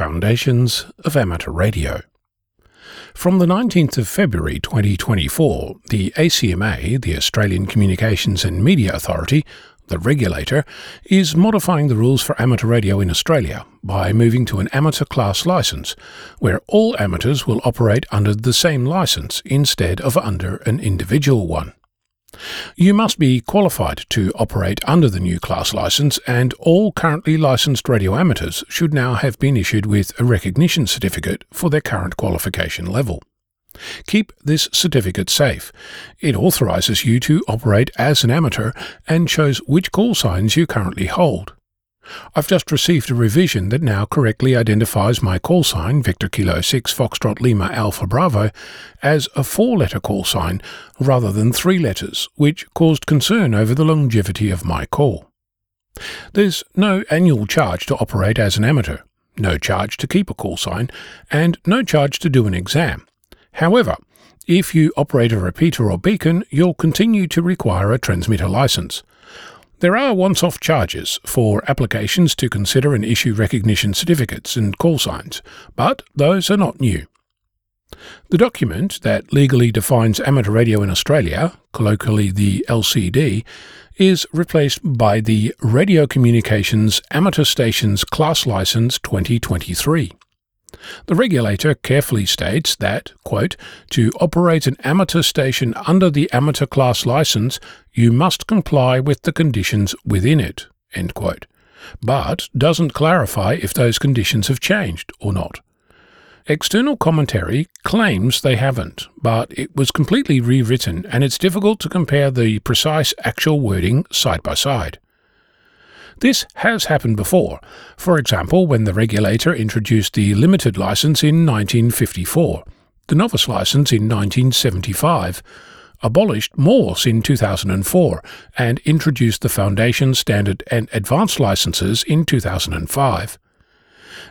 Foundations of Amateur Radio. From the 19th of February 2024, the ACMA, the Australian Communications and Media Authority, the regulator, is modifying the rules for amateur radio in Australia by moving to an amateur class licence, where all amateurs will operate under the same licence instead of under an individual one. You must be qualified to operate under the new class licence, and all currently licensed radio amateurs should now have been issued with a recognition certificate for their current qualification level. Keep this certificate safe. It authorises you to operate as an amateur and shows which call signs you currently hold. I've just received a revision that now correctly identifies my call sign, Victor Kilo 6 Foxtrot Lima Alpha Bravo, as a four letter call sign rather than three letters, which caused concern over the longevity of my call. There's no annual charge to operate as an amateur, no charge to keep a call sign, and no charge to do an exam. However, if you operate a repeater or beacon, you'll continue to require a transmitter license. There are once off charges for applications to consider and issue recognition certificates and call signs, but those are not new. The document that legally defines amateur radio in Australia, colloquially the LCD, is replaced by the Radio Communications Amateur Stations Class License 2023. The regulator carefully states that, quote, to operate an amateur station under the amateur class license, you must comply with the conditions within it, end quote, but doesn't clarify if those conditions have changed or not. External commentary claims they haven't, but it was completely rewritten and it's difficult to compare the precise actual wording side by side. This has happened before, for example, when the regulator introduced the limited license in 1954, the novice license in 1975, abolished Morse in 2004, and introduced the Foundation, Standard, and Advanced licenses in 2005.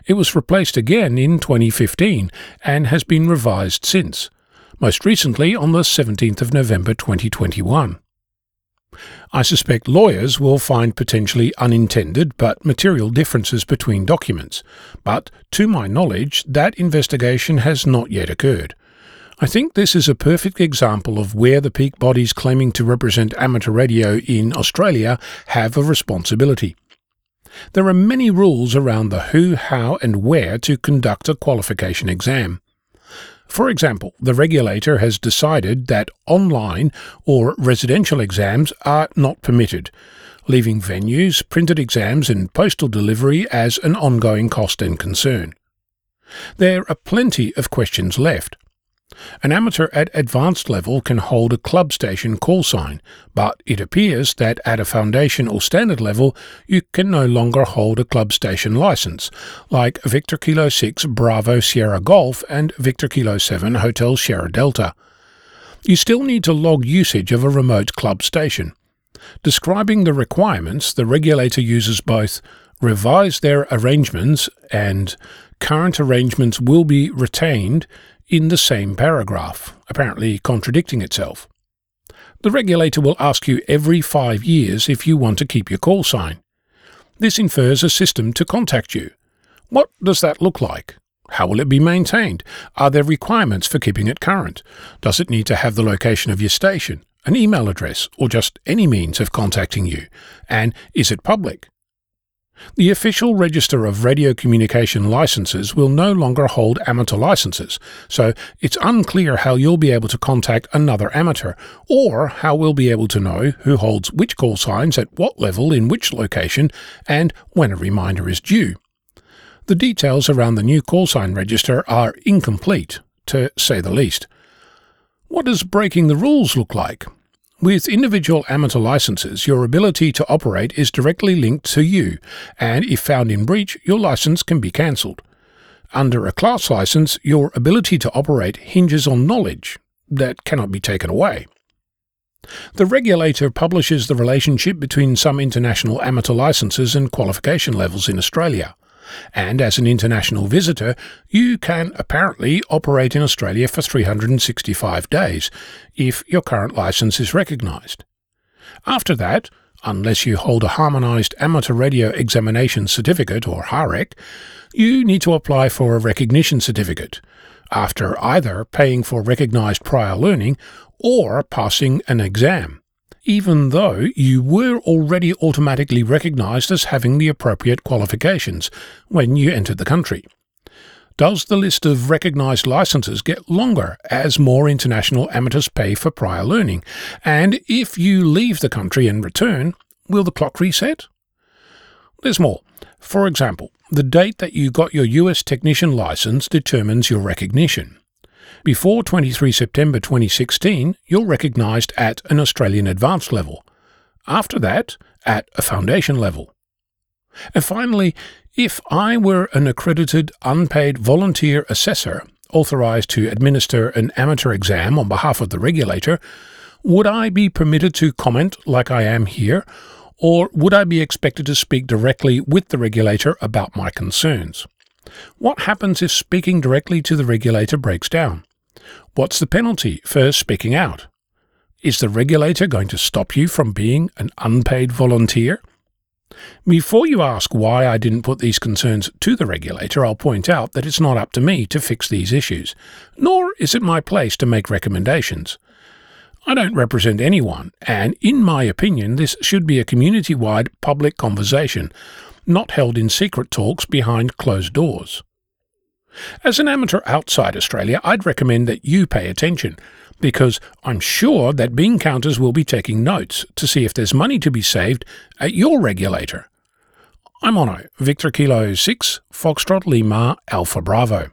It was replaced again in 2015 and has been revised since, most recently on the 17th of November 2021. I suspect lawyers will find potentially unintended but material differences between documents, but to my knowledge, that investigation has not yet occurred. I think this is a perfect example of where the peak bodies claiming to represent amateur radio in Australia have a responsibility. There are many rules around the who, how, and where to conduct a qualification exam. For example, the regulator has decided that online or residential exams are not permitted, leaving venues, printed exams, and postal delivery as an ongoing cost and concern. There are plenty of questions left. An amateur at advanced level can hold a club station call sign, but it appears that at a foundation or standard level you can no longer hold a club station license, like Victor Kilo 6 Bravo Sierra Golf and Victor Kilo 7 Hotel Sierra Delta. You still need to log usage of a remote club station. Describing the requirements, the regulator uses both revise their arrangements and current arrangements will be retained in the same paragraph, apparently contradicting itself. The regulator will ask you every five years if you want to keep your call sign. This infers a system to contact you. What does that look like? How will it be maintained? Are there requirements for keeping it current? Does it need to have the location of your station, an email address, or just any means of contacting you? And is it public? The official register of radio communication licenses will no longer hold amateur licenses, so it's unclear how you'll be able to contact another amateur, or how we'll be able to know who holds which call signs at what level in which location, and when a reminder is due. The details around the new call sign register are incomplete, to say the least. What does breaking the rules look like? With individual amateur licenses, your ability to operate is directly linked to you, and if found in breach, your license can be cancelled. Under a class license, your ability to operate hinges on knowledge that cannot be taken away. The regulator publishes the relationship between some international amateur licenses and qualification levels in Australia and as an international visitor, you can apparently operate in Australia for 365 days if your current licence is recognised. After that, unless you hold a Harmonised Amateur Radio Examination Certificate or HAREC, you need to apply for a recognition certificate after either paying for recognised prior learning or passing an exam, even though you were already automatically recognised as having the appropriate qualifications when you entered the country. Does the list of recognised licenses get longer as more international amateurs pay for prior learning? And if you leave the country and return, will the clock reset? There's more. For example, the date that you got your US technician license determines your recognition. Before 23 September 2016, you're recognised at an Australian advanced level. After that, at a foundation level. And finally, if I were an accredited unpaid volunteer assessor authorised to administer an amateur exam on behalf of the regulator, would I be permitted to comment like I am here, or would I be expected to speak directly with the regulator about my concerns? What happens if speaking directly to the regulator breaks down? What's the penalty for speaking out? Is the regulator going to stop you from being an unpaid volunteer? Before you ask why I didn't put these concerns to the regulator, I'll point out that it's not up to me to fix these issues, nor is it my place to make recommendations. I don't represent anyone, and in my opinion, this should be a community wide public conversation, not held in secret talks behind closed doors. As an amateur outside Australia, I'd recommend that you pay attention, because I'm sure that bean counters will be taking notes to see if there's money to be saved at your regulator. I'm Onno, Victor Kilo 6, Foxtrot Lima, Alpha Bravo.